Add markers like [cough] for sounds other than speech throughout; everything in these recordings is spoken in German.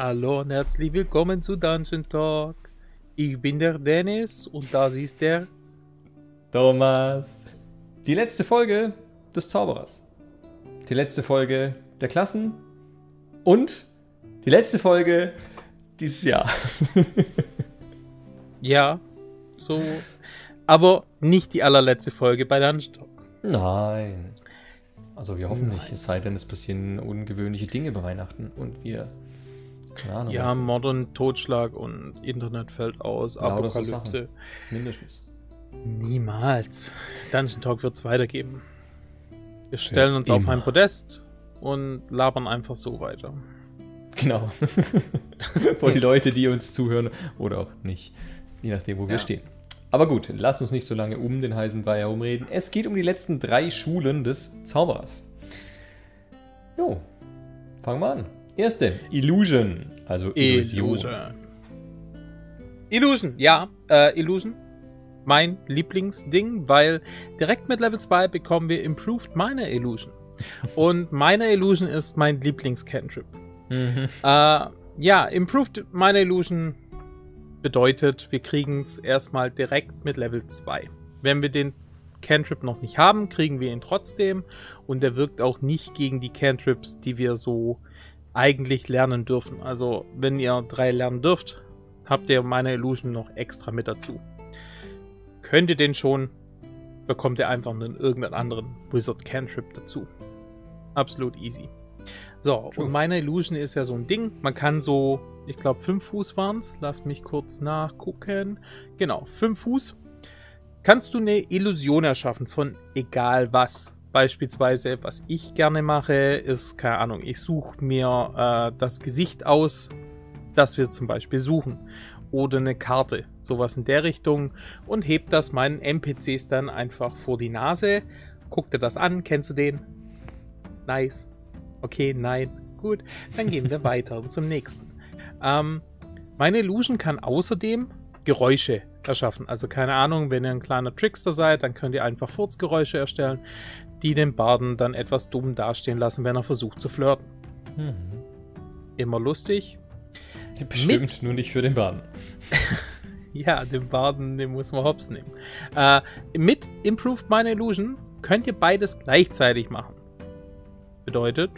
Hallo und herzlich willkommen zu Dungeon Talk. Ich bin der Dennis und das ist der Thomas. Die letzte Folge des Zauberers. Die letzte Folge der Klassen und die letzte Folge dieses Jahr. [laughs] ja, so. Aber nicht die allerletzte Folge bei Dungeon Talk. Nein. Also wir hoffen nicht, es sei denn, es passieren ungewöhnliche Dinge bei Weihnachten und wir, keine Ahnung. Ja, Morden, Totschlag und Internet fällt aus, Apokalypse. So Mindestens. Niemals. Dungeon Talk wird es weitergeben. Wir stellen uns immer. auf ein Podest und labern einfach so weiter. Genau. [laughs] Vor die Leute, die uns zuhören oder auch nicht. Je nachdem, wo ja. wir stehen. Aber gut, lass uns nicht so lange um den heißen Brei herumreden. Es geht um die letzten drei Schulen des Zauberers. Jo, fangen wir an. Erste, Illusion, also Illusion. Illusion, Illusion ja, äh, Illusion. Mein Lieblingsding, weil direkt mit Level 2 bekommen wir Improved Minor Illusion. Und Minor Illusion ist mein Lieblings-Cantrip. Mhm. Äh, ja, Improved Minor Illusion bedeutet, wir kriegen es erstmal direkt mit Level 2. Wenn wir den Cantrip noch nicht haben, kriegen wir ihn trotzdem und er wirkt auch nicht gegen die Cantrips, die wir so eigentlich lernen dürfen. Also wenn ihr drei lernen dürft, habt ihr meine Illusion noch extra mit dazu. Könnt ihr den schon, bekommt ihr einfach einen irgendeinen anderen Wizard Cantrip dazu. Absolut easy. So, True. und meine Illusion ist ja so ein Ding. Man kann so, ich glaube, 5 Fuß waren es. Lass mich kurz nachgucken. Genau, 5 Fuß. Kannst du eine Illusion erschaffen von egal was. Beispielsweise, was ich gerne mache, ist, keine Ahnung, ich suche mir äh, das Gesicht aus, das wir zum Beispiel suchen. Oder eine Karte, sowas in der Richtung. Und heb das meinen NPCs dann einfach vor die Nase. Guck dir das an, kennst du den? Nice. Okay, nein. Gut, dann gehen wir [laughs] weiter zum nächsten. Ähm, meine Illusion kann außerdem Geräusche erschaffen. Also keine Ahnung, wenn ihr ein kleiner Trickster seid, dann könnt ihr einfach Furzgeräusche erstellen, die den Barden dann etwas dumm dastehen lassen, wenn er versucht zu flirten. Mhm. Immer lustig. Bestimmt Mit nur nicht für den Baden. [laughs] ja, den Baden, den muss man hops nehmen. Äh, mit Improved Minor Illusion könnt ihr beides gleichzeitig machen. Bedeutet,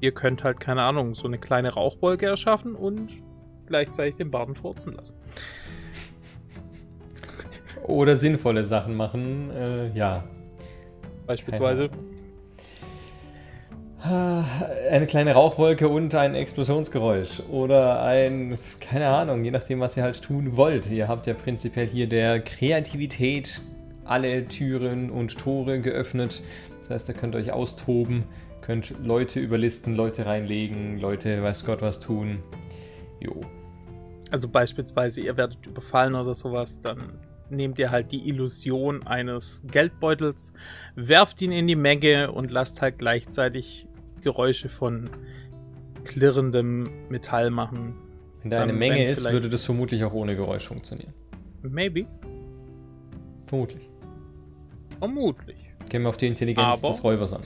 ihr könnt halt, keine Ahnung, so eine kleine Rauchwolke erschaffen und gleichzeitig den Baden furzen lassen. Oder sinnvolle Sachen machen, äh, ja. Beispielsweise. Eine kleine Rauchwolke und ein Explosionsgeräusch. Oder ein, keine Ahnung, je nachdem, was ihr halt tun wollt. Ihr habt ja prinzipiell hier der Kreativität alle Türen und Tore geöffnet. Das heißt, ihr könnt euch austoben Könnt Leute überlisten, Leute reinlegen, Leute weiß Gott was tun. Jo. Also beispielsweise, ihr werdet überfallen oder sowas, dann nehmt ihr halt die Illusion eines Geldbeutels, werft ihn in die Menge und lasst halt gleichzeitig Geräusche von klirrendem Metall machen. Wenn da eine Menge ist, würde das vermutlich auch ohne Geräusch funktionieren. Maybe. Vermutlich. Vermutlich. Gehen wir auf die Intelligenz Aber des Räubers an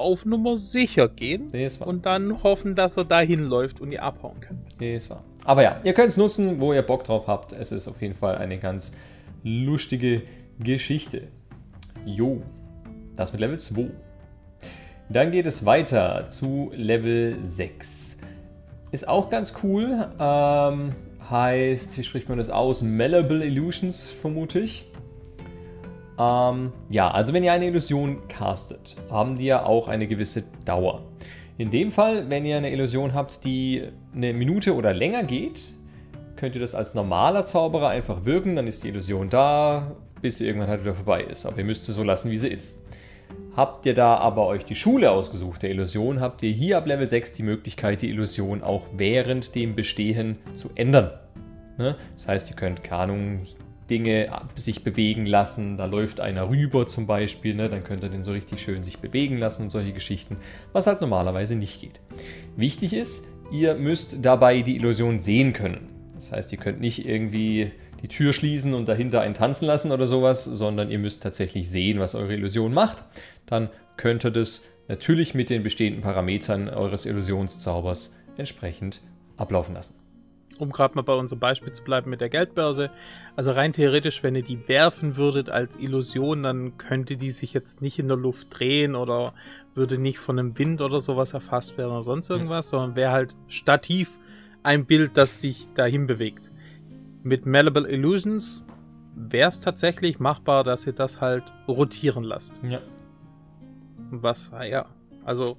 auf Nummer sicher gehen nee, und dann hoffen, dass er dahin läuft und ihr abhauen könnt. Nee, es war. Aber ja, ihr könnt es nutzen, wo ihr Bock drauf habt. Es ist auf jeden Fall eine ganz lustige Geschichte. Jo, das mit Level 2. Dann geht es weiter zu Level 6. Ist auch ganz cool. Ähm, heißt, wie spricht man das aus? Malleable Illusions, vermute ich. Ähm, ja, also wenn ihr eine Illusion castet, haben die ja auch eine gewisse Dauer. In dem Fall, wenn ihr eine Illusion habt, die eine Minute oder länger geht, könnt ihr das als normaler Zauberer einfach wirken, dann ist die Illusion da, bis sie irgendwann halt wieder vorbei ist. Aber ihr müsst sie so lassen, wie sie ist. Habt ihr da aber euch die Schule ausgesucht der Illusion, habt ihr hier ab Level 6 die Möglichkeit, die Illusion auch während dem Bestehen zu ändern. Ne? Das heißt, ihr könnt, keine Ahnung, Dinge sich bewegen lassen. Da läuft einer rüber zum Beispiel, ne? dann könnt ihr den so richtig schön sich bewegen lassen und solche Geschichten, was halt normalerweise nicht geht. Wichtig ist, ihr müsst dabei die Illusion sehen können. Das heißt, ihr könnt nicht irgendwie die Tür schließen und dahinter einen tanzen lassen oder sowas, sondern ihr müsst tatsächlich sehen, was eure Illusion macht. Dann könnt ihr das natürlich mit den bestehenden Parametern eures Illusionszaubers entsprechend ablaufen lassen. Um gerade mal bei unserem Beispiel zu bleiben mit der Geldbörse. Also rein theoretisch, wenn ihr die werfen würdet als Illusion, dann könnte die sich jetzt nicht in der Luft drehen oder würde nicht von einem Wind oder sowas erfasst werden oder sonst irgendwas, mhm. sondern wäre halt stativ ein Bild, das sich dahin bewegt. Mit Malleable Illusions wäre es tatsächlich machbar, dass ihr das halt rotieren lasst. Ja. Was, ja, also,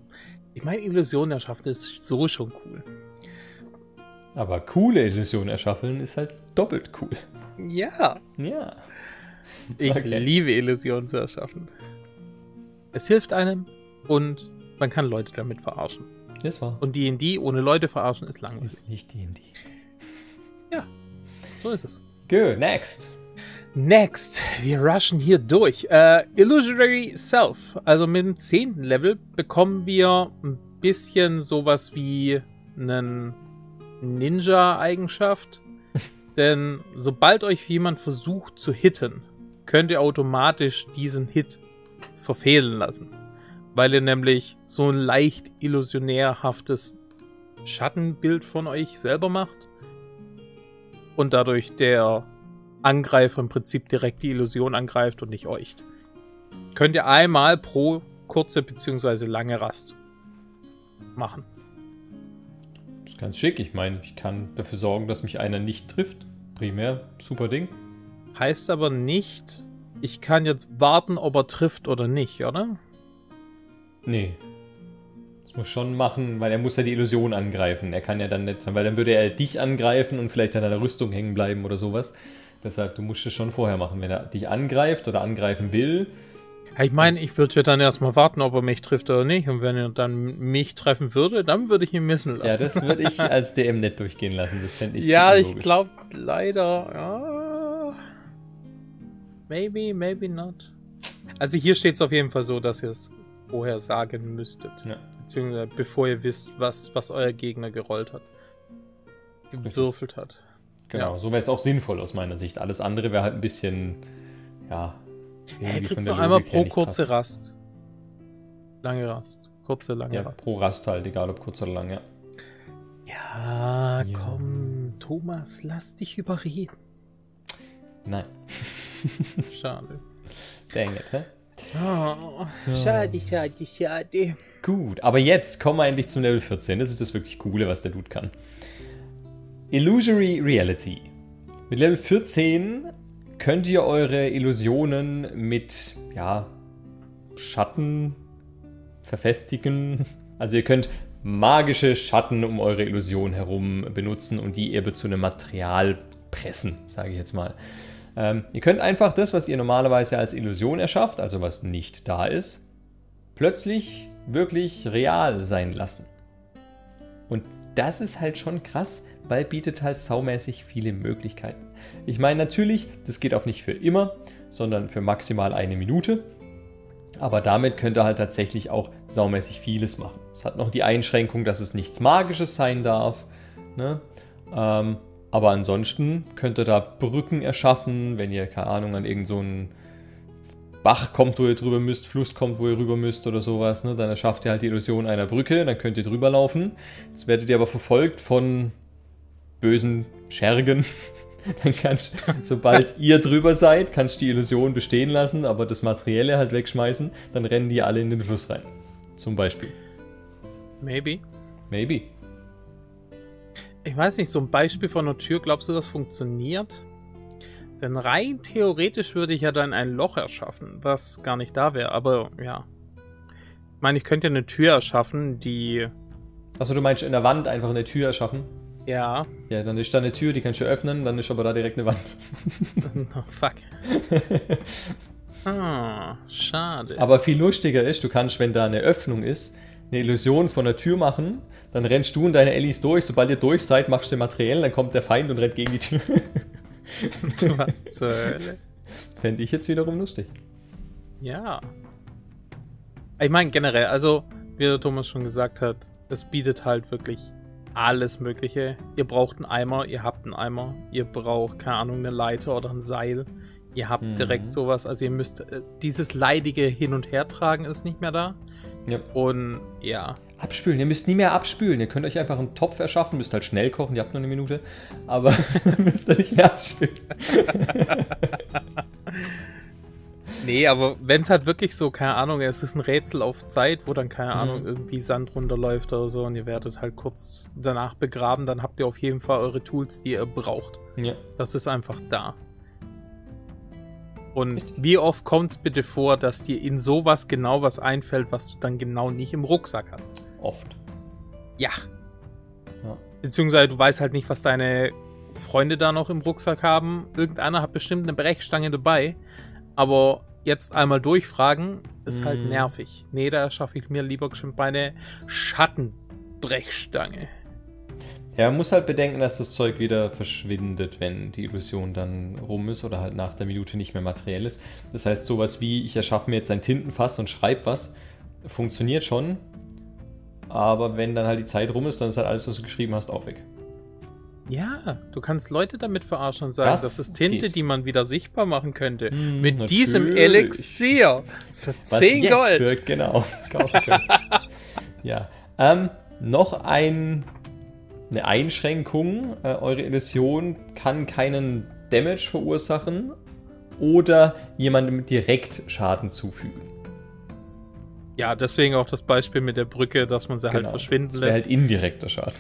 ich meine, Illusionen erschaffen ist so schon cool. Aber coole Illusionen erschaffen ist halt doppelt cool. Ja. Ja. Ich okay. liebe Illusionen zu erschaffen. Es hilft einem und man kann Leute damit verarschen. Das war. Und D&D ohne Leute verarschen ist langweilig. Ist nicht D&D. Ja, so ist es. Good, next. Next, wir rushen hier durch. Uh, Illusory Self. Also mit dem zehnten Level bekommen wir ein bisschen sowas wie einen Ninja-Eigenschaft. [laughs] Denn sobald euch jemand versucht zu hitten, könnt ihr automatisch diesen Hit verfehlen lassen. Weil ihr nämlich so ein leicht illusionärhaftes Schattenbild von euch selber macht. Und dadurch der Angreifer im Prinzip direkt die Illusion angreift und nicht euch. Könnt ihr einmal pro kurze bzw. lange Rast machen. Das ist ganz schick. Ich meine, ich kann dafür sorgen, dass mich einer nicht trifft. Primär, super Ding. Heißt aber nicht, ich kann jetzt warten, ob er trifft oder nicht, oder? Nee. Das muss schon machen, weil er muss ja die Illusion angreifen. Er kann ja dann nicht, weil dann würde er dich angreifen und vielleicht an einer Rüstung hängen bleiben oder sowas. Deshalb, du musst es schon vorher machen. Wenn er dich angreift oder angreifen will. ich meine, ich würde ja dann erstmal warten, ob er mich trifft oder nicht. Und wenn er dann mich treffen würde, dann würde ich ihn missen lassen. Ja, das würde ich als DM nicht durchgehen lassen. Das fände ich Ja, ich glaube leider. Ja. Maybe, maybe not. Also hier steht es auf jeden Fall so, dass ihr es vorher sagen müsstet. Ja. Beziehungsweise bevor ihr wisst, was, was euer Gegner gerollt hat. Gewürfelt hat. Genau, ja. so wäre es auch sinnvoll aus meiner Sicht. Alles andere wäre halt ein bisschen, ja. Er kriegt so einmal pro kurze Rast. Lange Rast. Kurze, lange ja, Rast. pro Rast halt, egal ob kurz oder lang, ja. Ja, ja. komm, Thomas, lass dich überreden. Nein. Schade. Dang it, hä? Oh, so. Schade, schade, schade. Gut, aber jetzt kommen wir endlich zum Level 14. Das ist das wirklich Coole, was der Dude kann. Illusory Reality. Mit Level 14 könnt ihr eure Illusionen mit ja, Schatten verfestigen. Also ihr könnt magische Schatten um eure Illusion herum benutzen und die eben zu einem Material pressen, sage ich jetzt mal. Ähm, ihr könnt einfach das, was ihr normalerweise als Illusion erschafft, also was nicht da ist, plötzlich wirklich real sein lassen. Und das ist halt schon krass, weil bietet halt saumäßig viele Möglichkeiten. Ich meine natürlich, das geht auch nicht für immer, sondern für maximal eine Minute. Aber damit könnt ihr halt tatsächlich auch saumäßig vieles machen. Es hat noch die Einschränkung, dass es nichts Magisches sein darf. Ne? Ähm, aber ansonsten könnt ihr da Brücken erschaffen, wenn ihr, keine Ahnung, an irgendeinen so Bach kommt, wo ihr drüber müsst, Fluss kommt, wo ihr rüber müsst oder sowas, ne? dann erschafft ihr halt die Illusion einer Brücke, dann könnt ihr drüber laufen. Jetzt werdet ihr aber verfolgt von bösen Schergen. [laughs] Dann kannst, sobald [laughs] ihr drüber seid, kannst du die Illusion bestehen lassen, aber das Materielle halt wegschmeißen, dann rennen die alle in den Fluss rein. Zum Beispiel. Maybe. Maybe. Ich weiß nicht, so ein Beispiel von einer Tür, glaubst du, das funktioniert? Denn rein theoretisch würde ich ja dann ein Loch erschaffen, was gar nicht da wäre, aber ja. Ich meine, ich könnte ja eine Tür erschaffen, die. Achso, du meinst in der Wand einfach eine Tür erschaffen? Ja. Ja, dann ist da eine Tür, die kannst du öffnen, dann ist aber da direkt eine Wand. [laughs] oh, fuck. [laughs] ah, schade. Aber viel lustiger ist, du kannst, wenn da eine Öffnung ist, eine Illusion von der Tür machen, dann rennst du und deine Ellis durch, sobald ihr durch seid, machst du materiell, dann kommt der Feind und rennt gegen die Tür. [laughs] Was zur Hölle? Fände ich jetzt wiederum lustig. Ja. Ich meine generell, also, wie der Thomas schon gesagt hat, es bietet halt wirklich alles Mögliche. Ihr braucht einen Eimer, ihr habt einen Eimer. Ihr braucht, keine Ahnung, eine Leiter oder ein Seil. Ihr habt mhm. direkt sowas. Also ihr müsst, äh, dieses leidige Hin- und Hertragen ist nicht mehr da. Ja. Und ja. Abspülen, ihr müsst nie mehr abspülen. Ihr könnt euch einfach einen Topf erschaffen, müsst halt schnell kochen, ihr habt nur eine Minute, aber [laughs] müsst ihr nicht mehr abspülen. [laughs] Nee, aber wenn es halt wirklich so, keine Ahnung, es ist ein Rätsel auf Zeit, wo dann, keine Ahnung, Mhm. irgendwie Sand runterläuft oder so und ihr werdet halt kurz danach begraben, dann habt ihr auf jeden Fall eure Tools, die ihr braucht. Ja. Das ist einfach da. Und wie oft kommt es bitte vor, dass dir in sowas genau was einfällt, was du dann genau nicht im Rucksack hast? Oft. Ja. Ja. Beziehungsweise du weißt halt nicht, was deine Freunde da noch im Rucksack haben. Irgendeiner hat bestimmt eine Brechstange dabei. Aber jetzt einmal durchfragen ist halt Mhm. nervig. Nee, da schaffe ich mir lieber bestimmt meine Schattenbrechstange. Ja, man muss halt bedenken, dass das Zeug wieder verschwindet, wenn die Illusion dann rum ist oder halt nach der Minute nicht mehr materiell ist. Das heißt, sowas wie, ich erschaffe mir jetzt ein Tintenfass und schreibe was, funktioniert schon. Aber wenn dann halt die Zeit rum ist, dann ist halt alles, was du geschrieben hast, auch weg. Ja, du kannst Leute damit verarschen und sagen, Das das, ist Tinte, geht. die man wieder sichtbar machen könnte. Hm, Mit natürlich. diesem Elixier für 10 jetzt Gold. Für, genau. [laughs] ja. Ähm, noch ein, eine Einschränkung. Äh, eure Illusion kann keinen Damage verursachen oder jemandem direkt Schaden zufügen. Ja, deswegen auch das Beispiel mit der Brücke, dass man sie halt Genau. verschwinden Das wäre lässt. halt indirekter Schaden.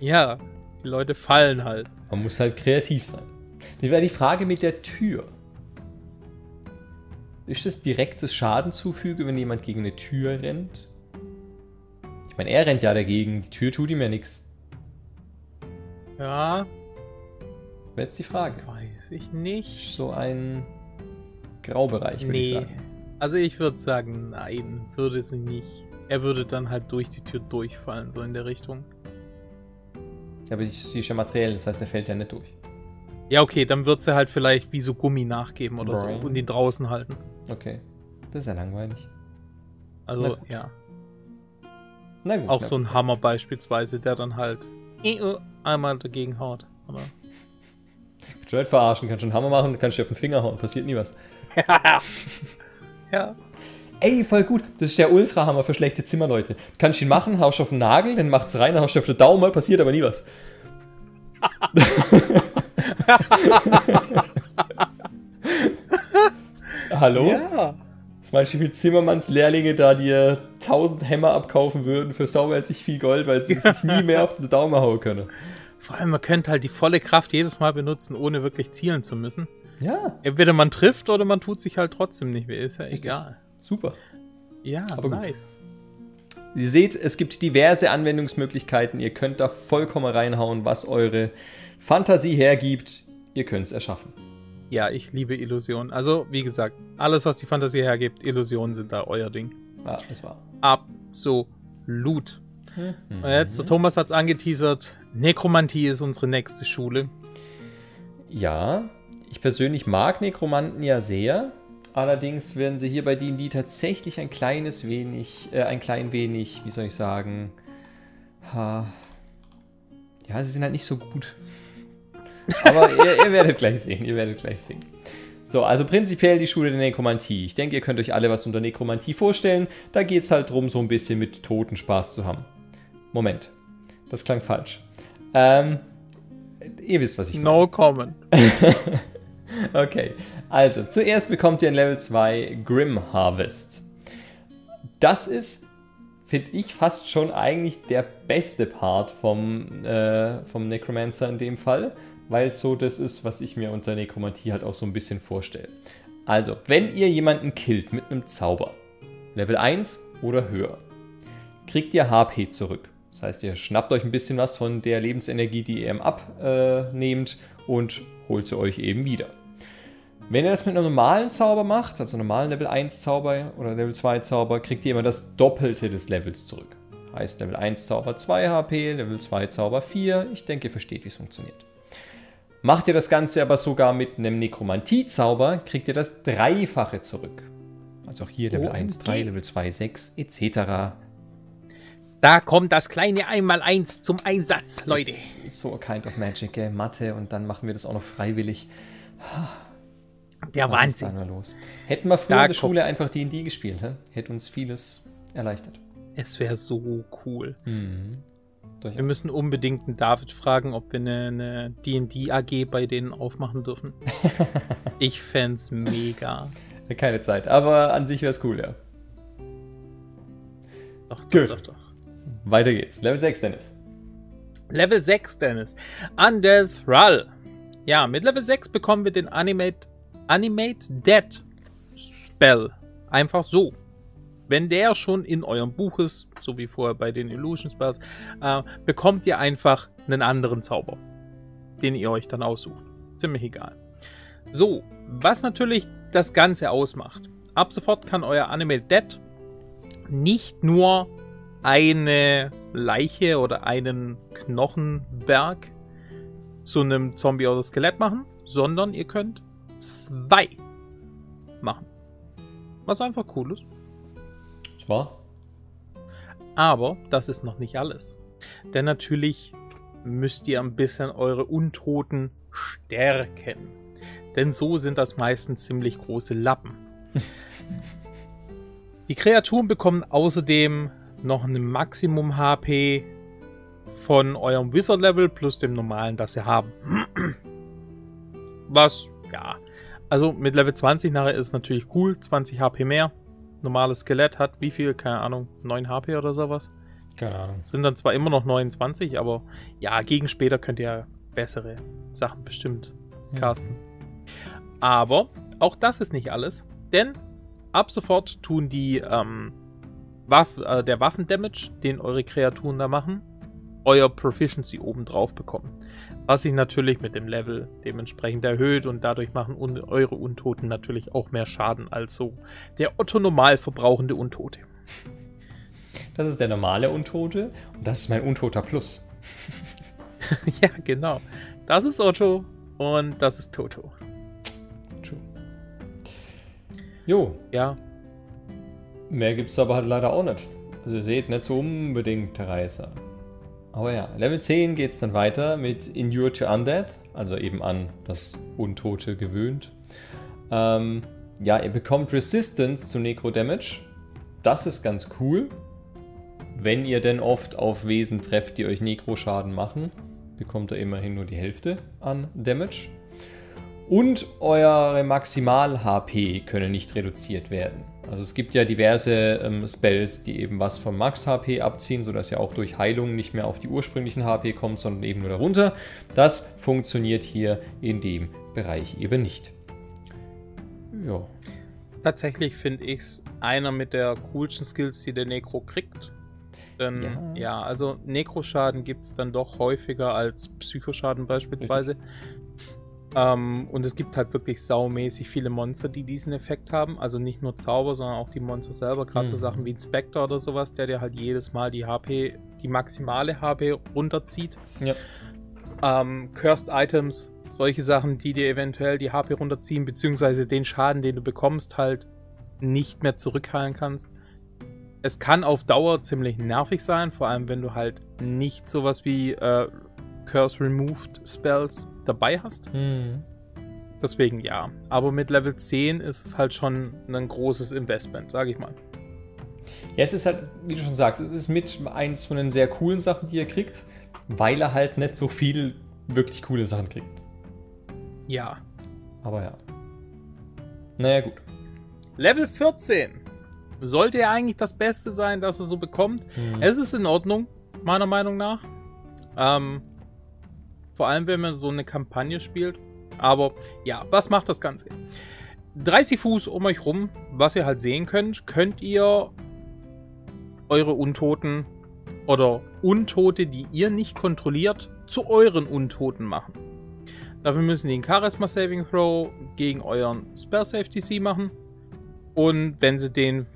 ja, die Leute fallen halt. Man muss halt kreativ sein. Das wäre die Frage mit der Tür. Ist das direktes Schadenzufüge, wenn jemand gegen eine Tür rennt? Ich meine, er rennt ja dagegen, die Tür tut ihm ja nichts. Ja, Wäre jetzt die Frage. weiß ich nicht. So ein Graubereich, würde ich Nee. sagen. Also ich würde sagen, nein, würde sie nicht. Er würde dann halt durch die Tür durchfallen, so in der Richtung. Aber die die ist ja materiell, das heißt, er fällt ja nicht durch. Ja, okay, dann wird sie halt vielleicht wie so Gummi nachgeben oder so Right. und ihn draußen halten. Okay. Das ist ja langweilig. Also, ja. Na gut. Auch so ein Hammer beispielsweise, der dann halt einmal dagegen haut. Aber du halt verarschen, kannst schon einen Hammer machen, kannst du dir auf den Finger hauen, passiert nie was. [laughs] ja. Ey, voll gut. Das ist der Ultrahammer für schlechte Zimmerleute. Du kannst ihn machen, haust auf den Nagel, dann macht's rein, dann haust du auf den Daumen, passiert aber nie was. [laughs] Hallo? Ja. Meinst du, wie viele Zimmermannslehrlinge da dir 1000 Hämmer abkaufen würden für saumäßig viel Gold, weil sie sich nie mehr auf den Daumen hauen können? Vor allem, man könnte halt die volle Kraft jedes Mal benutzen, ohne wirklich zielen zu müssen. Ja, Entweder man trifft oder man tut sich halt trotzdem nicht weh. Ist ja Richtig. egal. super. Ja, Aber gut. nice. Ihr seht, es gibt diverse Anwendungsmöglichkeiten. Ihr könnt da vollkommen reinhauen, was eure Fantasie hergibt. Ihr könnt es erschaffen. Ja, ich liebe Illusionen. Also, wie gesagt, alles, was die Fantasie hergibt, Illusionen sind da euer Ding. Ja, das war. Absolut. Mhm. Und jetzt, der Thomas hat es angeteasert, Nekromantie ist unsere nächste Schule. Ja, ich persönlich mag Nekromanten ja sehr. Allerdings werden sie hier bei D&D tatsächlich ein kleines wenig, äh, ein klein wenig, wie soll ich sagen, ha, ja, sie sind halt nicht so gut. Aber [laughs] ihr, ihr werdet gleich sehen, ihr werdet gleich sehen. So, also prinzipiell die Schule der Nekromantie. Ich denke, ihr könnt euch alle was unter Nekromantie vorstellen. Da geht es halt drum, so ein bisschen mit Toten Spaß zu haben. Moment, das klang falsch. Ähm, ihr wisst, was ich meine. No comment. [laughs] Okay, also zuerst bekommt ihr in Level 2 Grim Harvest. Das ist, finde ich, fast schon eigentlich der beste Part vom, äh, vom Necromancer in dem Fall, weil es so das ist, was ich mir unter Nekromantie halt auch so ein bisschen vorstelle. Also, wenn ihr jemanden killt mit einem Zauber, Level 1 oder höher, kriegt ihr HP zurück. Das heißt, ihr schnappt euch ein bisschen was von der Lebensenergie, die ihr ihm abnehmt und holt sie euch eben wieder. Wenn ihr das mit einem normalen Zauber macht, also normalen Level 1 Zauber oder Level 2 Zauber, kriegt ihr immer das Doppelte des Levels zurück. Heißt Level 1 Zauber 2 HP, Level 2 Zauber 4. Ich denke, ihr versteht, wie es funktioniert. Macht ihr das Ganze aber sogar mit einem Nekromantie-Zauber, kriegt ihr das Dreifache zurück. Also auch hier Level OMG. 1 3, Level 2 6, etc. Da kommt das kleine Einmaleins zum Einsatz, Leute. It's so a kind of magic, gell? Mathe und dann machen wir das auch noch freiwillig. Der Was ist da Wahnsinn. los? Hätten wir früher Da in der Schule einfach D&D gespielt, hä? hätte uns vieles erleichtert. Es wäre so cool. Mhm. Wir müssen unbedingt einen David fragen, ob wir eine D&D AG bei denen aufmachen dürfen. [laughs] ich fände es mega. Keine Zeit, aber an sich wäre es cool, ja. Doch, doch, Gut. doch, doch. Weiter geht's. Level 6, Dennis. Level 6, Dennis. Undead Thrall. Ja, mit Level 6 bekommen wir den Animate, Animate Dead Spell. Einfach so. Wenn der schon in eurem Buch ist, so wie vorher bei den Illusion Spells, äh, bekommt ihr einfach einen anderen Zauber, den ihr euch dann aussucht. Ziemlich egal. So, was natürlich das Ganze ausmacht. Ab sofort kann euer Animate Dead nicht nur eine Leiche oder einen Knochenberg zu einem Zombie oder Skelett machen, sondern ihr könnt zwei machen. Was einfach cool ist. Das war? Aber das ist noch nicht alles. Denn natürlich müsst ihr ein bisschen eure Untoten stärken. Denn so sind das meistens ziemlich große Lappen. [laughs] Die Kreaturen bekommen außerdem noch ein Maximum HP von eurem Wizard Level plus dem normalen, das sie haben. Was, ja. Also mit Level 20 nachher ist natürlich cool. 20 HP mehr. Normales Skelett hat wie viel? Keine Ahnung. 9 HP oder sowas. Keine Ahnung. Sind dann zwar immer noch 29, aber ja, gegen später könnt ihr bessere Sachen bestimmt casten. Aber auch das ist nicht alles, denn ab sofort tun die ähm, Waff, äh, der Waffendamage, den eure Kreaturen da machen, euer Proficiency obendrauf bekommen. Was sich natürlich mit dem Level dementsprechend erhöht und dadurch machen un eure Untoten natürlich auch mehr Schaden als so der Otto normal verbrauchende Untote. Das ist der normale Untote und das ist mein Untoter Plus. [laughs] ja, genau. Das ist Otto und das ist Toto. True. Jo, Ja, mehr gibt's aber halt leider auch nicht. Also ihr seht, nicht so unbedingt Reißer. Aber ja, Level 10 geht's dann weiter mit Endure to Undead, also eben an das Untote gewöhnt. Ähm, ja, ihr bekommt Resistance zu Necro Damage. Das ist ganz cool. Wenn ihr denn oft auf Wesen trefft, die euch Necro-Schaden machen, bekommt ihr immerhin nur die Hälfte an Damage. Und eure Maximal-HP können nicht reduziert werden. Also es gibt ja diverse ähm, Spells, die eben was vom Max-HP abziehen, sodass ihr auch durch Heilung nicht mehr auf die ursprünglichen HP kommt, sondern eben nur darunter. Das funktioniert hier in dem Bereich eben nicht. Ja. tatsächlich finde ich es einer mit der coolsten Skills, die der Necro kriegt. Denn Ja. ja, also Necro-Schaden gibt es dann doch häufiger als Psychoschaden beispielsweise. Ähm, und es gibt halt wirklich saumäßig viele Monster, die diesen Effekt haben. Also nicht nur Zauber, sondern auch die Monster selber. Gerade so Mhm. Sachen wie ein Spectre oder sowas, der dir halt jedes Mal die HP, die maximale HP runterzieht. Ja. Ähm, Cursed Items, solche Sachen, die dir eventuell die HP runterziehen, beziehungsweise den Schaden, den du bekommst, halt nicht mehr zurückheilen kannst. Es kann auf Dauer ziemlich nervig sein, vor allem wenn du halt nicht sowas wie äh, Curse Removed Spells dabei hast. Hm. Deswegen ja. Aber mit Level 10 ist es halt schon ein großes Investment, sage ich mal. Ja, es ist halt, wie du schon sagst, es ist mit eins von den sehr coolen Sachen, die ihr kriegt, weil er halt nicht so viel wirklich coole Sachen kriegt. Ja. Aber ja. Naja, gut. Level 14 sollte ja eigentlich das Beste sein, das er so bekommt. Hm. Es ist in Ordnung, meiner Meinung nach. Ähm, vor allem, wenn man so eine Kampagne spielt. Aber ja, was macht das Ganze? 30 Fuß um euch rum, was ihr halt sehen könnt, könnt ihr eure Untoten oder Untote, die ihr nicht kontrolliert, zu euren Untoten machen. Dafür müssen die einen Charisma Saving Throw gegen euren Spell Save DC machen. Und wenn sie den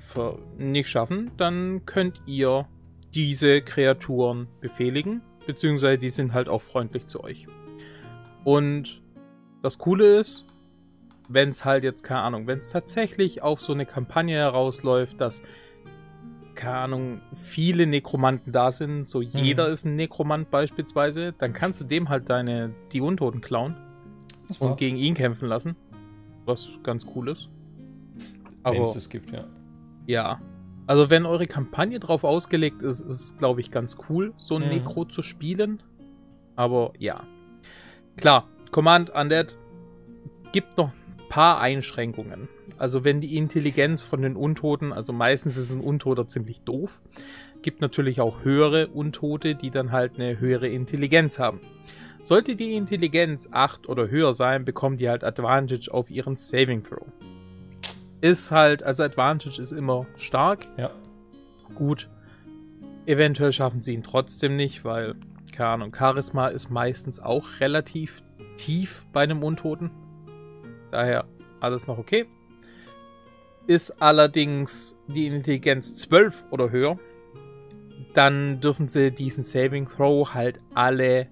nicht schaffen, dann könnt ihr diese Kreaturen befehligen, beziehungsweise die sind halt auch freundlich zu euch. Und das Coole ist, wenn es halt jetzt, keine Ahnung, wenn es tatsächlich auf so eine Kampagne herausläuft, dass, keine Ahnung, viele Nekromanten da sind, so jeder ist ein Nekromant beispielsweise, dann kannst du dem halt deine, die Untoten klauen und gegen ihn kämpfen lassen. Was ganz cool ist. wenn Aber es gibt, ja. ja. Also wenn eure Kampagne drauf ausgelegt ist, ist es, glaube ich, ganz cool, so ein Mhm. Necro zu spielen. Aber ja. Klar, Command Undead gibt noch ein paar Einschränkungen. Also wenn die Intelligenz von den Untoten, also meistens ist ein Untoter ziemlich doof, gibt natürlich auch höhere Untote, die dann halt eine höhere Intelligenz haben. Sollte die Intelligenz 8 oder höher sein, bekommen die halt Advantage auf ihren Saving Throw. Ist halt, also Advantage ist immer stark, Ja. gut. Eventuell schaffen sie ihn trotzdem nicht, weil, keine Ahnung, Charisma ist meistens auch relativ tief bei einem Untoten. Daher alles noch okay. Ist allerdings die Intelligenz 12 oder höher, dann dürfen sie diesen Saving Throw halt alle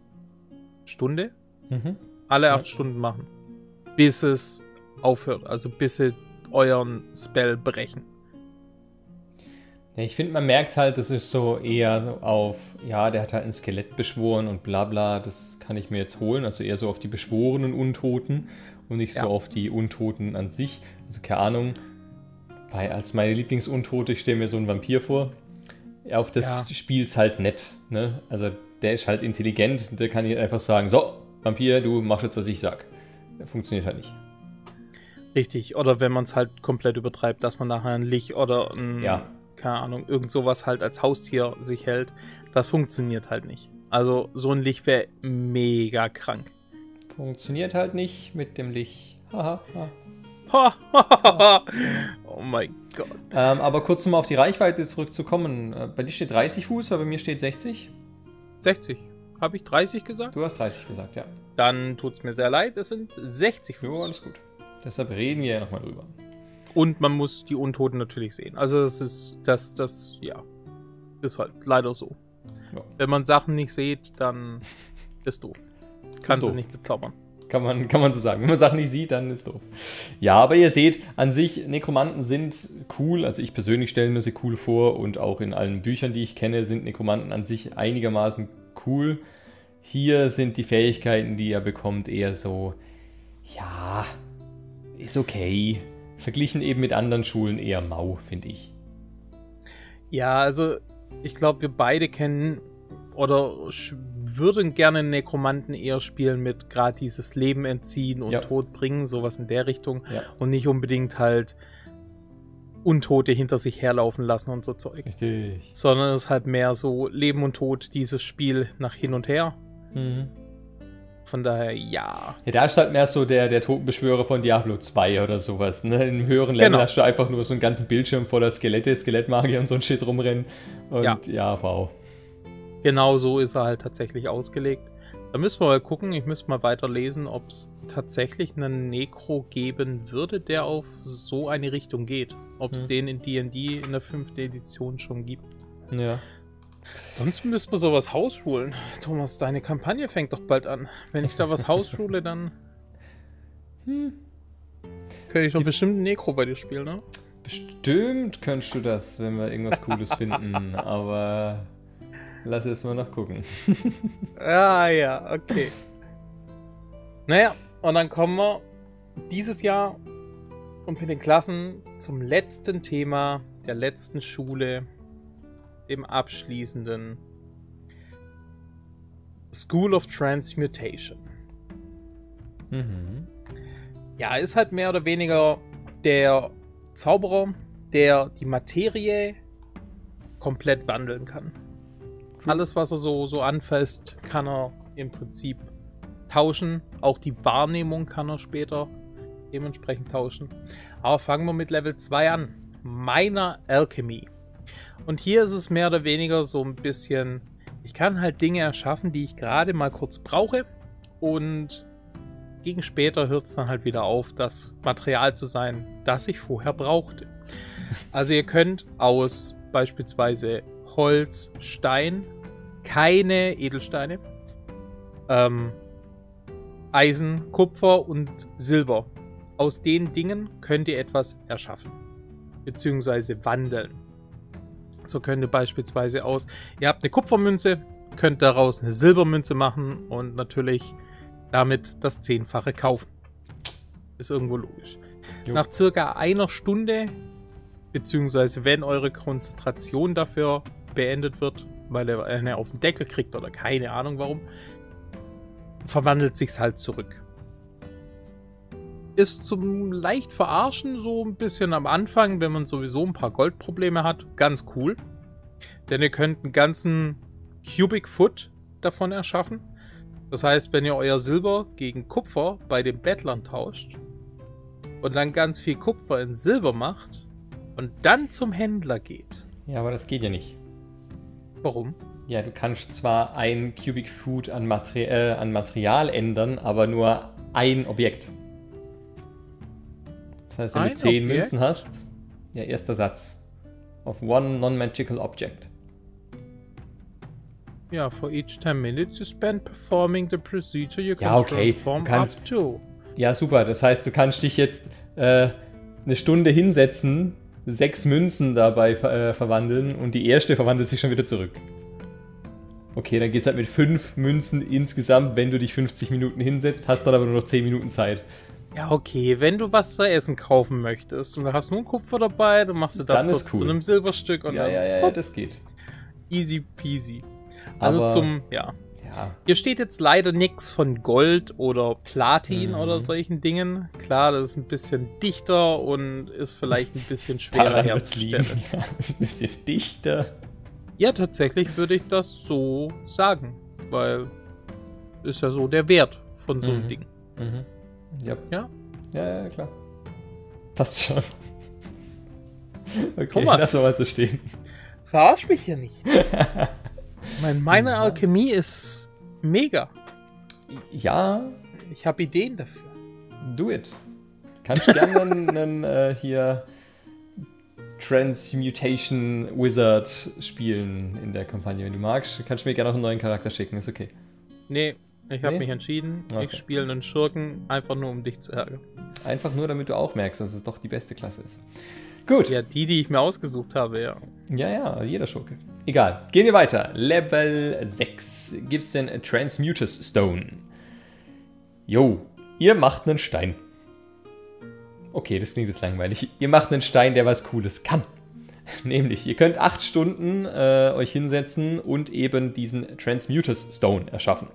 Stunde, Mhm. alle Ja. acht Stunden machen. Bis es aufhört, also bis sie euren Spell brechen. Ja, ich finde, man merkt halt, das ist so eher so auf, ja, der hat halt ein Skelett beschworen und bla bla, das kann ich mir jetzt holen. Also eher so auf die beschworenen Untoten und nicht Ja. so auf die Untoten an sich. Also keine Ahnung, weil als meine Lieblingsuntote, ich stelle mir so einen Vampir vor. Auf das Ja. Spiel's halt nett, ne? Also der ist halt intelligent, der kann ich einfach sagen, so, Vampir, du machst jetzt, was ich sag. Funktioniert halt nicht. Richtig, oder wenn man es halt komplett übertreibt, dass man nachher ein Lich oder ein, Ja. keine Ahnung, irgend sowas halt als Haustier sich hält, das funktioniert halt nicht. Also so ein Lich wäre mega krank. Funktioniert halt nicht mit dem Licht. Haha. ha. oh mein Gott. Ähm, aber kurz nochmal auf die Reichweite zurückzukommen. Äh, Bei dir steht 30 Fuß, aber bei mir steht 60. 60. Habe ich 30 gesagt? Du hast 30 gesagt, ja. Dann tut's mir sehr leid, es sind 60 Jo, Fuß. alles gut. Deshalb reden wir ja nochmal drüber. Und man muss die Untoten natürlich sehen. Also das ist, das, das, ja, ist halt leider so. Ja. Wenn man Sachen nicht sieht, dann [laughs] ist doof. Kannst du nicht bezaubern. Kann man, kann man so sagen. Wenn man Sachen nicht sieht, dann ist doof. Ja, aber ihr seht, an sich, Nekromanten sind cool. Also ich persönlich stelle mir sie cool vor und auch in allen Büchern, die ich kenne, sind Nekromanten an sich einigermaßen cool. Hier sind die Fähigkeiten, die er bekommt, eher so, ja, ist okay. Verglichen eben mit anderen Schulen eher mau, finde ich. Ja, also ich glaube, wir beide kennen oder würden gerne Nekromanten eher spielen mit gerade dieses Leben entziehen und Ja. Tod bringen, sowas in der Richtung. Ja. Und nicht unbedingt halt Untote hinter sich herlaufen lassen und so Zeug. Richtig. Sondern es ist halt mehr so Leben und Tod, dieses Spiel nach hin und her. Mhm. Von daher, ja. Ja, da ist halt mehr so der, der Totenbeschwörer von Diablo 2 oder sowas. Ne? Im höheren Level Genau. hast du einfach nur so einen ganzen Bildschirm voller Skelette, Skelettmagier und so ein Shit rumrennen. Und ja, Ja. wow. Genau so ist er halt tatsächlich ausgelegt. Da müssen wir mal gucken, ich müsste mal weiter lesen, ob es tatsächlich einen Necro geben würde, der auf so eine Richtung geht. Ob es Hm. den in D&D in der fünften Edition schon gibt. Ja. Sonst müssten wir sowas hausrulen. Thomas, deine Kampagne fängt doch bald an. Wenn ich da was hausrule, dann Hm. könnte ich doch bestimmt Necro bei dir spielen, ne? Bestimmt könntest du das, wenn wir irgendwas Cooles finden. [laughs] Aber lass es mal noch gucken. Ah ja, okay. Naja, und dann kommen wir dieses Jahr und mit den Klassen zum letzten Thema der letzten Schule, dem abschließenden School of Transmutation. Mhm. Ja, ist halt mehr oder weniger der Zauberer, der die Materie komplett wandeln kann. Alles, was er so, so anfasst, kann er im Prinzip tauschen. Auch die Wahrnehmung kann er später dementsprechend tauschen. Aber fangen wir mit Level 2 an. Minor Alchemy. Und hier ist es mehr oder weniger so ein bisschen, ich kann halt Dinge erschaffen, die ich gerade mal kurz brauche. Und gegen später hört es dann halt wieder auf, das Material zu sein, das ich vorher brauchte. Also ihr könnt aus beispielsweise Holz, Stein, keine Edelsteine, ähm, Eisen, Kupfer und Silber. Aus den Dingen könnt ihr etwas erschaffen, beziehungsweise wandeln. So könnt ihr beispielsweise aus, ihr habt eine Kupfermünze, könnt daraus eine Silbermünze machen und natürlich damit das Zehnfache kaufen. Ist irgendwo logisch. Jo. Nach circa einer Stunde beziehungsweise wenn eure Konzentration dafür beendet wird, weil er eine auf den Deckel kriegt oder keine Ahnung warum, verwandelt sich's halt zurück. Ist zum leicht verarschen so ein bisschen am Anfang, wenn man sowieso ein paar Goldprobleme hat, ganz cool. Denn ihr könnt einen ganzen Cubic Foot davon erschaffen. Das heißt, wenn ihr euer Silber gegen Kupfer bei den Bettlern tauscht und dann ganz viel Kupfer in Silber macht und dann zum Händler geht. Ja, aber das geht ja nicht. Warum? Ja, du kannst zwar ein Cubic Foot an, Materi äh, an Material ändern, aber nur ein Objekt. Das heißt, wenn Ein du 10 Objekt? Münzen hast, ja, erster Satz. Of one non-magical object. Ja, for each 10 minutes you spend performing the procedure you Ja, can okay, perform du up to. Ja, super. Das heißt, du kannst dich jetzt äh, eine Stunde hinsetzen, sechs Münzen dabei äh, verwandeln und die erste verwandelt sich schon wieder zurück. Okay, dann geht's halt mit fünf Münzen insgesamt, wenn du dich 50 Minuten hinsetzt, hast dann aber nur noch 10 Minuten Zeit. Ja, okay, wenn du was zu essen kaufen möchtest und du hast nur Kupfer dabei, dann machst du das Dann kurz cool. zu einem Silberstück und Ja, dann ja, ja, ja, das geht. easy peasy. Also Aber- zum, ja. Ja, Hier steht jetzt leider nichts von Gold oder Platin Mhm. oder solchen Dingen. Klar, das ist ein bisschen dichter und ist vielleicht ein bisschen [laughs] schwerer herzustellen. [laughs] Ja, ein bisschen dichter. Ja, tatsächlich würde ich das so sagen, weil ist ja so der Wert von so einem Mhm. Ding. Mhm. Ja. Ja? Ja, ja, klar. Passt schon. Okay, Thomas. lass mal so stehen. Verarsch mich hier nicht. [laughs] mein, meine Alchemie ist mega. Ja, Ich habe Ideen dafür. Do it. Kannst gerne einen, einen äh, hier Transmutation Wizard spielen in der Kampagne, wenn du magst. Kannst du mir gerne noch einen neuen Charakter schicken, ist okay. Nee, ich habe Nee? mich entschieden. Okay. Ich spiele einen Schurken, einfach nur um dich zu ärgern. Einfach nur, damit du auch merkst, dass es doch die beste Klasse ist. Gut. Ja, die, die ich mir ausgesucht habe, ja. Ja, ja, jeder Schurke. Egal. Gehen wir weiter. Level 6 gibt es den Transmutus Stone. Jo, ihr macht einen Stein. Okay, das klingt jetzt langweilig. Ihr macht einen Stein, der was Cooles kann. [laughs] Nämlich, ihr könnt acht Stunden äh, euch hinsetzen und eben diesen Transmutus Stone erschaffen.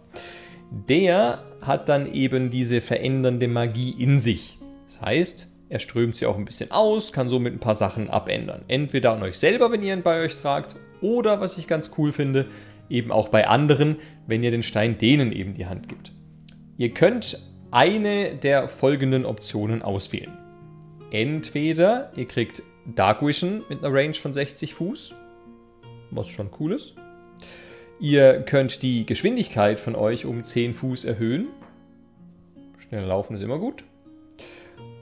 Der hat dann eben diese verändernde Magie in sich. Das heißt, er strömt sie auch ein bisschen aus, kann somit ein paar Sachen abändern. Entweder an euch selber, wenn ihr ihn bei euch tragt, oder, was ich ganz cool finde, eben auch bei anderen, wenn ihr den Stein denen eben die Hand gibt. Ihr könnt eine der folgenden Optionen auswählen. Entweder ihr kriegt Dark Vision mit einer Range von 60 Fuß, was schon cool ist. Ihr könnt die Geschwindigkeit von euch um 10 Fuß erhöhen. Schnell laufen ist immer gut.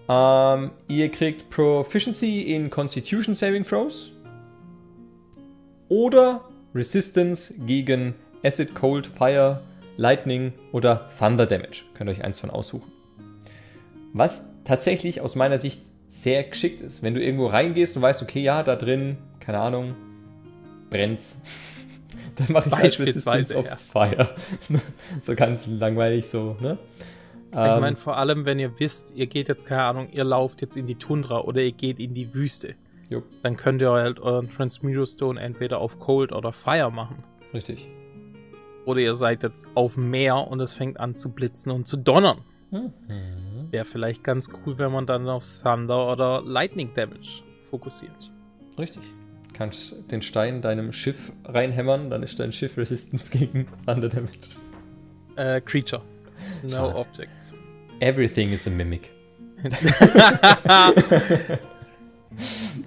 Ähm, ihr kriegt Proficiency in Constitution Saving Throws. Oder Resistance gegen Acid, Cold, Fire, Lightning oder Thunder Damage. Könnt ihr euch eins von aussuchen. Was tatsächlich aus meiner Sicht sehr geschickt ist. Wenn du irgendwo reingehst und weißt, okay, ja, da drin, keine Ahnung, brennt's. [laughs] Dann mache ich halt of ja. Fire. [laughs] so ganz langweilig so, ne? ich Ähm, meine, vor allem, wenn ihr wisst, ihr geht jetzt, keine Ahnung, ihr lauft jetzt in die Tundra oder ihr geht in die Wüste, jo, dann könnt ihr halt euren Transmuter Stone entweder auf Cold oder Fire machen. richtig. Oder ihr seid jetzt auf dem Meer und es fängt an zu blitzen und zu donnern. Mhm. Wäre vielleicht ganz cool, wenn man dann auf Thunder oder Lightning Damage fokussiert. Richtig. Kannst den Stein deinem Schiff reinhämmern, dann ist dein Schiff Resistance gegen Thunder Damage. Äh, Creature. No Schade. Objects. Everything is a Mimic. [laughs]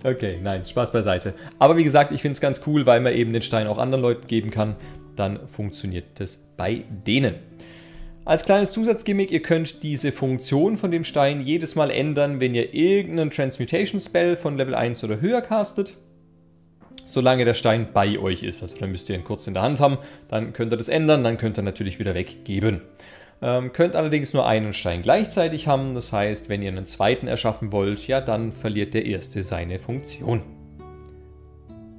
Okay, nein, Spaß beiseite. Aber wie gesagt, ich finde es ganz cool, weil man eben den Stein auch anderen Leuten geben kann. Dann funktioniert das bei denen. Als kleines Zusatzgimmick, ihr könnt diese Funktion von dem Stein jedes Mal ändern, wenn ihr irgendeinen Transmutation Spell von Level 1 oder höher castet. Solange der Stein bei euch ist. Also dann müsst ihr ihn kurz in der Hand haben, dann könnt ihr das ändern, dann könnt ihr natürlich wieder weggeben. Ähm, könnt allerdings nur einen Stein gleichzeitig haben. Das heißt, wenn ihr einen zweiten erschaffen wollt, ja, dann verliert der erste seine Funktion.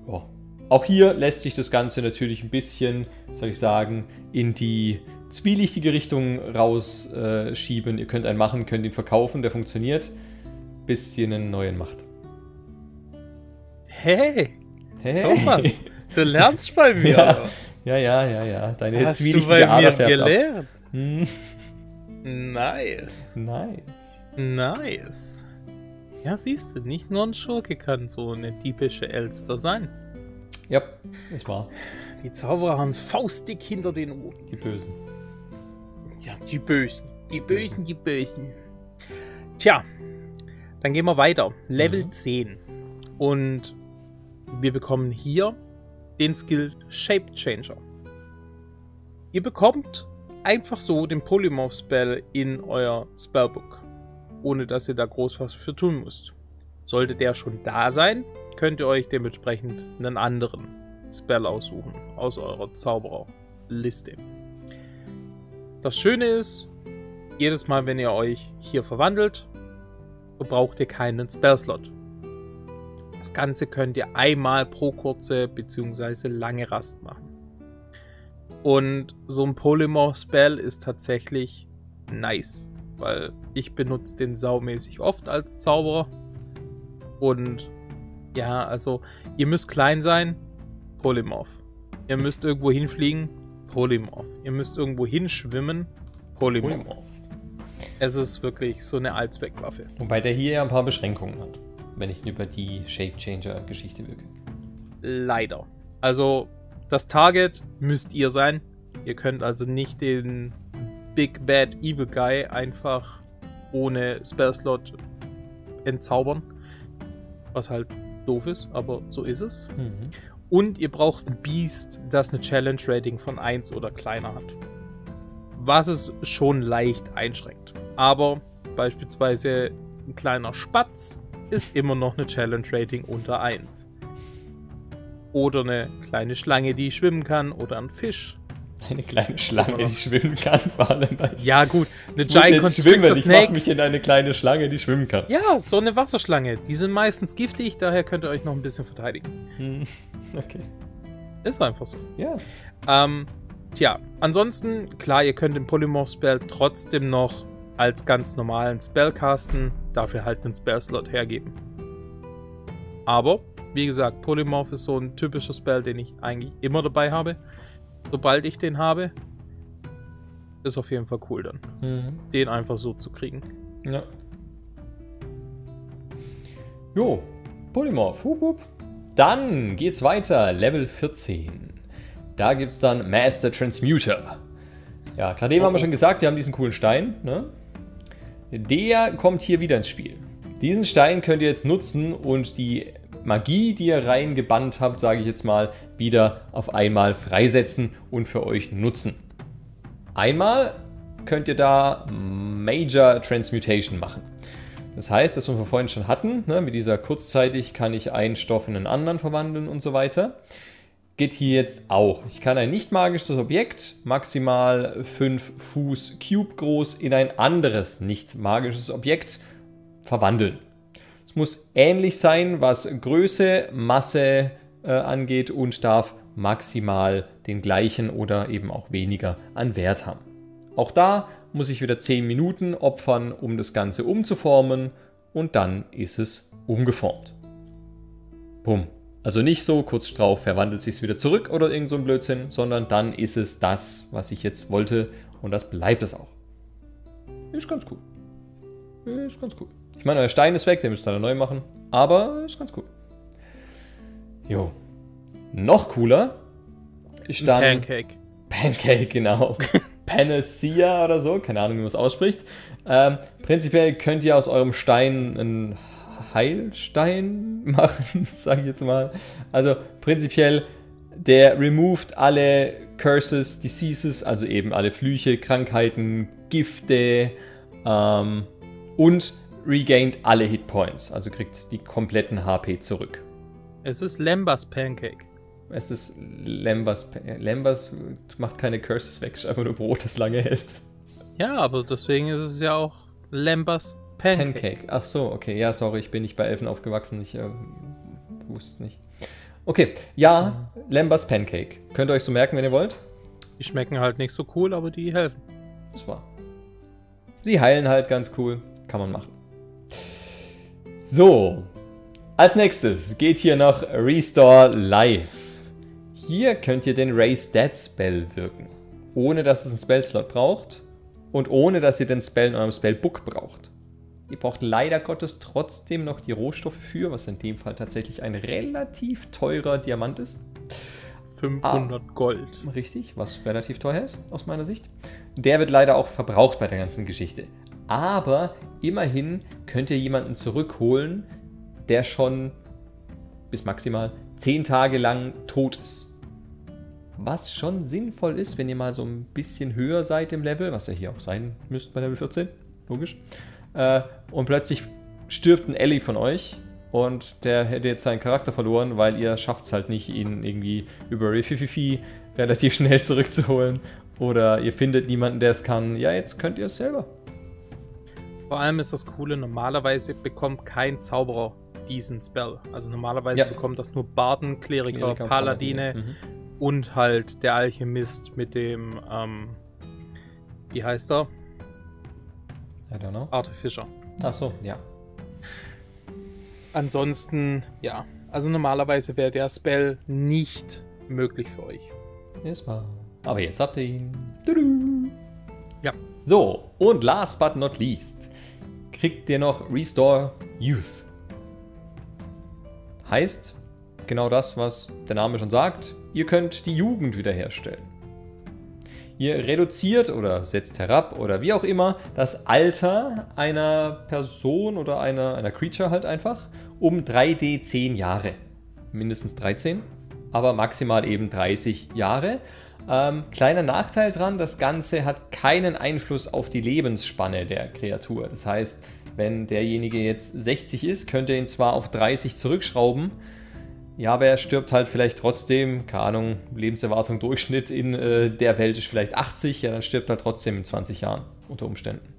Ja. Auch hier lässt sich das Ganze natürlich ein bisschen, soll ich sagen, in die zwielichtige Richtung rausschieben. Äh, ihr könnt einen machen, könnt ihn verkaufen, der funktioniert, bis ihr einen neuen macht. Hey, Hey. Thomas, du lernst bei mir. [laughs] Ja. Ja, ja, ja, ja. Deine Hast du bei Ader mir gelernt? Hm, Nice. nice. Nice. Ja, siehst du, nicht nur ein Schurke kann so eine typische Elster sein. Ja, ist wahr. Die Zauberer haben es faustdick hinter den Ohren. Die Bösen. Ja, die Bösen. Die Bösen, die Bösen. Tja, dann gehen wir weiter. Level Mhm. 10. Und wir bekommen hier den Skill Shape Changer. Ihr bekommt einfach so den Polymorph Spell in euer Spellbook. Ohne dass ihr da groß was für tun müsst. Sollte der schon da sein, könnt ihr euch dementsprechend einen anderen Spell aussuchen aus eurer Zaubererliste. Das Schöne ist, jedes Mal, wenn ihr euch hier verwandelt, braucht ihr keinen Spellslot. Das Ganze könnt ihr einmal pro kurze bzw. lange Rast machen. Und so ein Polymorph-Spell ist tatsächlich nice, weil ich benutze den saumäßig oft als Zauberer. Und ja, also ihr müsst klein sein, Polymorph. Ihr müsst irgendwo hinfliegen, Polymorph. Ihr müsst irgendwo hinschwimmen, Polymorph. Polymorph. Es ist wirklich so eine Allzweckwaffe. Wobei der hier ja ein paar Beschränkungen hat, wenn ich über die Shape Changer Geschichte wirke. Leider. Also, das Target müsst ihr sein. Ihr könnt also nicht den Big Bad Evil Guy einfach ohne Spellslot entzaubern. Was halt doof ist, aber so ist es. Mhm. Und ihr braucht ein Beast, das eine Challenge Rating von 1 oder kleiner hat. Was es schon leicht einschränkt. Aber beispielsweise ein kleiner Spatz ist immer noch eine Challenge Rating unter 1. Oder eine kleine Schlange, die schwimmen kann, oder ein Fisch. Eine kleine Schlange, die schwimmen kann, vor allem. Ja, gut, eine Giant. Constrictor Ich mach Snake. mich in eine kleine Schlange, die schwimmen kann. Ja, so eine Wasserschlange. Die sind meistens giftig, daher könnt ihr euch noch ein bisschen verteidigen. Hm. [laughs] Okay. Ist einfach so. Ja. Ähm, tja, ansonsten, klar, ihr könnt den Polymorph-Spell trotzdem noch als ganz normalen Spell casten, dafür halt einen Spell-Slot hergeben. Aber, wie gesagt, Polymorph ist so ein typischer Spell, den ich eigentlich immer dabei habe. Sobald ich den habe, ist auf jeden Fall cool dann, Mhm. den einfach so zu kriegen. Ja. Jo, Polymorph. Hup, hup. Dann geht's weiter. Level 14. Da gibt's dann Master Transmuter. Ja, gerade eben haben wir schon gesagt, wir haben diesen coolen Stein. Ne? Der kommt hier wieder ins Spiel. Diesen Stein könnt ihr jetzt nutzen und die Magie, die ihr reingebannt habt, sage ich jetzt mal, wieder auf einmal freisetzen und für euch nutzen. Einmal könnt ihr da Major Transmutation machen. Das heißt, das, was wir vorhin schon hatten, ne, mit dieser kurzzeitig kann ich einen Stoff in einen anderen verwandeln und so weiter, geht hier jetzt auch. Ich kann ein nicht magisches Objekt, maximal 5 Fuß Cube groß, in ein anderes nicht magisches Objekt verwandeln. Es muss ähnlich sein, was Größe, Masse äh, angeht und darf maximal den gleichen oder eben auch weniger an Wert haben. Auch da muss ich wieder 10 Minuten opfern, um das Ganze umzuformen und dann ist es umgeformt. Bumm. Also nicht so kurz drauf verwandelt sich es wieder zurück oder irgend so ein Blödsinn, sondern dann ist es das, was ich jetzt wollte und das bleibt es auch. Ist ganz cool. Ist ganz cool. Ich meine, euer Stein ist weg, den müsst ihr dann neu machen, aber ist ganz cool. Jo. Noch cooler ist dann Pancake. Pancake, genau. [laughs] Panacea oder so, keine Ahnung, wie man es ausspricht. Ähm, prinzipiell könnt ihr aus eurem Stein einen Heilstein [laughs] machen, sage ich jetzt mal. Also prinzipiell, der removed alle Curses, Diseases, also eben alle Flüche, Krankheiten, Gifte ähm, und regained alle Hitpoints, also kriegt die kompletten HP zurück. Es ist Lambas Pancake. Es ist Lambas. Lambas macht keine Curses weg, einfach nur Brot, das lange hält. Ja, aber deswegen ist es ja auch Lambas Pancake. Pancake. Ach so, okay. Ja, sorry, ich bin nicht bei Elfen aufgewachsen. Ich äh, wusste es nicht. Okay, ja, Lambas Pancake. Könnt ihr euch so merken, wenn ihr wollt. Die schmecken halt nicht so cool, aber die helfen. Das war. Sie heilen halt ganz cool. Kann man machen. So. Als nächstes geht hier noch Restore Life. Hier könnt ihr den Raise Dead Spell wirken, ohne dass es einen Spellslot braucht und ohne dass ihr den Spell in eurem Spellbook braucht. Ihr braucht leider Gottes trotzdem noch die Rohstoffe für, was in dem Fall tatsächlich ein relativ teurer Diamant ist. 500 ah, Gold. Richtig, was relativ teuer ist, aus meiner Sicht. Der wird leider auch verbraucht bei der ganzen Geschichte. Aber immerhin könnt ihr jemanden zurückholen, der schon bis maximal 10 Tage lang tot ist. Was schon sinnvoll ist, wenn ihr mal so ein bisschen höher seid im Level, was ihr hier auch sein müsst bei Level 14, logisch. Äh, und plötzlich stirbt ein Ellie von euch und der hätte jetzt seinen Charakter verloren, weil ihr schafft es halt nicht, ihn irgendwie über Rifififi relativ [laughs] schnell zurückzuholen. Oder ihr findet niemanden, der es kann. Ja, jetzt könnt ihr es selber. Vor allem ist das Coole, normalerweise bekommt kein Zauberer diesen Spell. Also normalerweise ja. bekommt das nur Barden, Kleriker, Kleriker Paladine, Paladine. Mhm. und halt der Alchemist mit dem, ähm, wie heißt er? I don't know. Artificer. Ach so, ja. Ansonsten, ja. Also normalerweise wäre der Spell nicht möglich für euch. Ist wahr. Aber jetzt habt ihr ihn. Tudu. Ja. So, und last but not least kriegt ihr noch Restore Youth. Heißt genau das, was der Name schon sagt. Ihr könnt die Jugend wiederherstellen. Ihr reduziert oder setzt herab oder wie auch immer das Alter einer Person oder einer, einer Creature halt einfach um 3D 10 Jahre. Mindestens 13, aber maximal eben 30 Jahre. Ähm, kleiner Nachteil dran, das Ganze hat keinen Einfluss auf die Lebensspanne der Kreatur. Das heißt, wenn derjenige jetzt 60 ist, könnt ihr ihn zwar auf 30 zurückschrauben, ja, aber er stirbt halt vielleicht trotzdem, keine Ahnung, Lebenserwartung Durchschnitt in äh, der Welt ist vielleicht 80, ja, dann stirbt er trotzdem in 20 Jahren unter Umständen.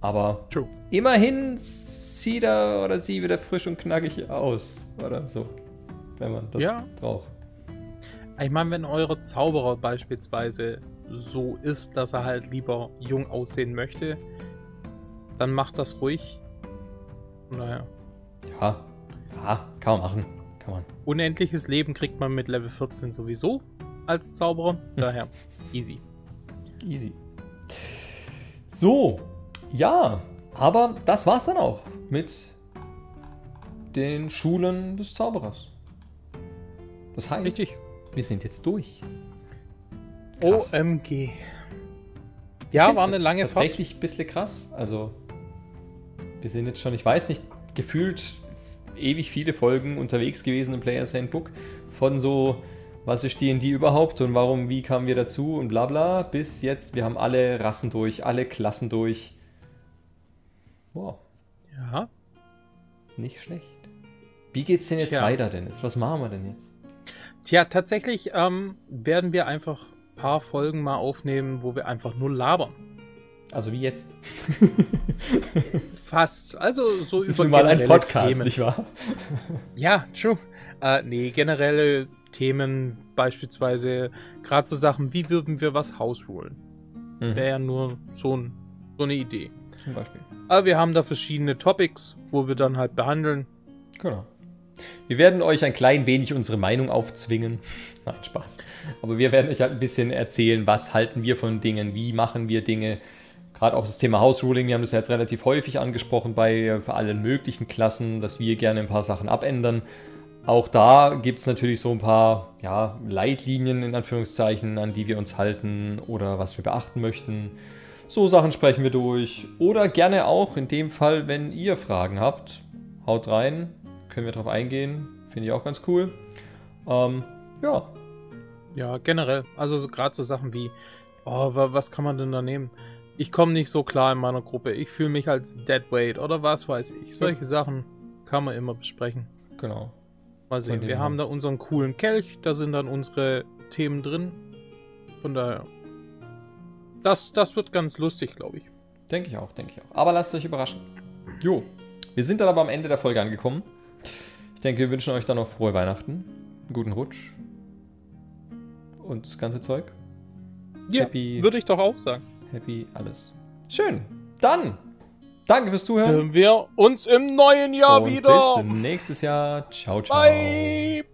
Aber True. immerhin sieht er oder sie wieder frisch und knackig aus. Oder so. Wenn man das ja. braucht. Ich meine, wenn eure Zauberer beispielsweise so ist, dass er halt lieber jung aussehen möchte, dann macht das ruhig. Naja. Ja, ja, kann man machen. Kann man. Unendliches Leben kriegt man mit Level 14 sowieso als Zauberer. [laughs] Daher easy. Easy. So, ja, aber das war's dann auch mit den Schulen des Zauberers. Das heißt, Richtig. wir sind jetzt durch. Krass. OMG. Ja, war eine lange Fahrt. Tatsächlich ein bisschen krass. Also, wir sind jetzt schon, ich weiß nicht, gefühlt ewig viele Folgen unterwegs gewesen im Player's Handbook. Von so, was ist D&D überhaupt und warum, wie kamen wir dazu und bla bla, bis jetzt, wir haben alle Rassen durch, alle Klassen durch. Wow. Ja. Nicht schlecht. Wie geht's denn jetzt Tja. weiter, Dennis? Was machen wir denn jetzt? Tja, tatsächlich ähm, werden wir einfach ein paar Folgen mal aufnehmen, wo wir einfach nur labern. Also wie jetzt? [laughs] Fast. Also so das über ist mal ein Podcast, Themen. nicht wahr? ja, true. Äh, nee, generelle Themen, beispielsweise gerade so Sachen, wie würden wir was hausholen? Mhm. Wäre ja nur so, ein, so eine Idee. Zum Beispiel. Aber wir haben da verschiedene Topics, wo wir dann halt behandeln. Genau. Wir werden euch ein klein wenig unsere Meinung aufzwingen. [laughs] Nein, Spaß. Aber wir werden euch halt ein bisschen erzählen, was halten wir von Dingen, wie machen wir Dinge. Gerade auch das Thema House Ruling, wir haben das ja jetzt relativ häufig angesprochen bei für allen möglichen Klassen, dass wir gerne ein paar Sachen abändern. Auch da gibt es natürlich so ein paar ja, Leitlinien in Anführungszeichen, an die wir uns halten oder was wir beachten möchten. So Sachen sprechen wir durch. Oder gerne auch in dem Fall, wenn ihr Fragen habt, haut rein. Können wir darauf eingehen. Finde ich auch ganz cool. Ähm, ja. Ja, generell. Also so, gerade so Sachen wie, oh, was kann man denn da nehmen? Ich komme nicht so klar in meiner Gruppe. Ich fühle mich als Deadweight oder was weiß ich. Solche ja. Sachen kann man immer besprechen. Genau. Mal sehen. Wir haben da unseren coolen Kelch. Da sind dann unsere Themen drin. Von daher das, das wird ganz lustig, glaube ich. Denke ich auch, denke ich auch. Aber lasst euch überraschen. Jo. Wir sind dann aber am Ende der Folge angekommen. Ich denke, wir wünschen euch dann noch frohe Weihnachten, einen guten Rutsch und das ganze Zeug. Ja, würde ich doch auch sagen. Happy alles. Schön. Dann Danke fürs Zuhören. Hören wir uns im neuen Jahr Und wieder. bis nächstes Jahr. Ciao, ciao. Bye.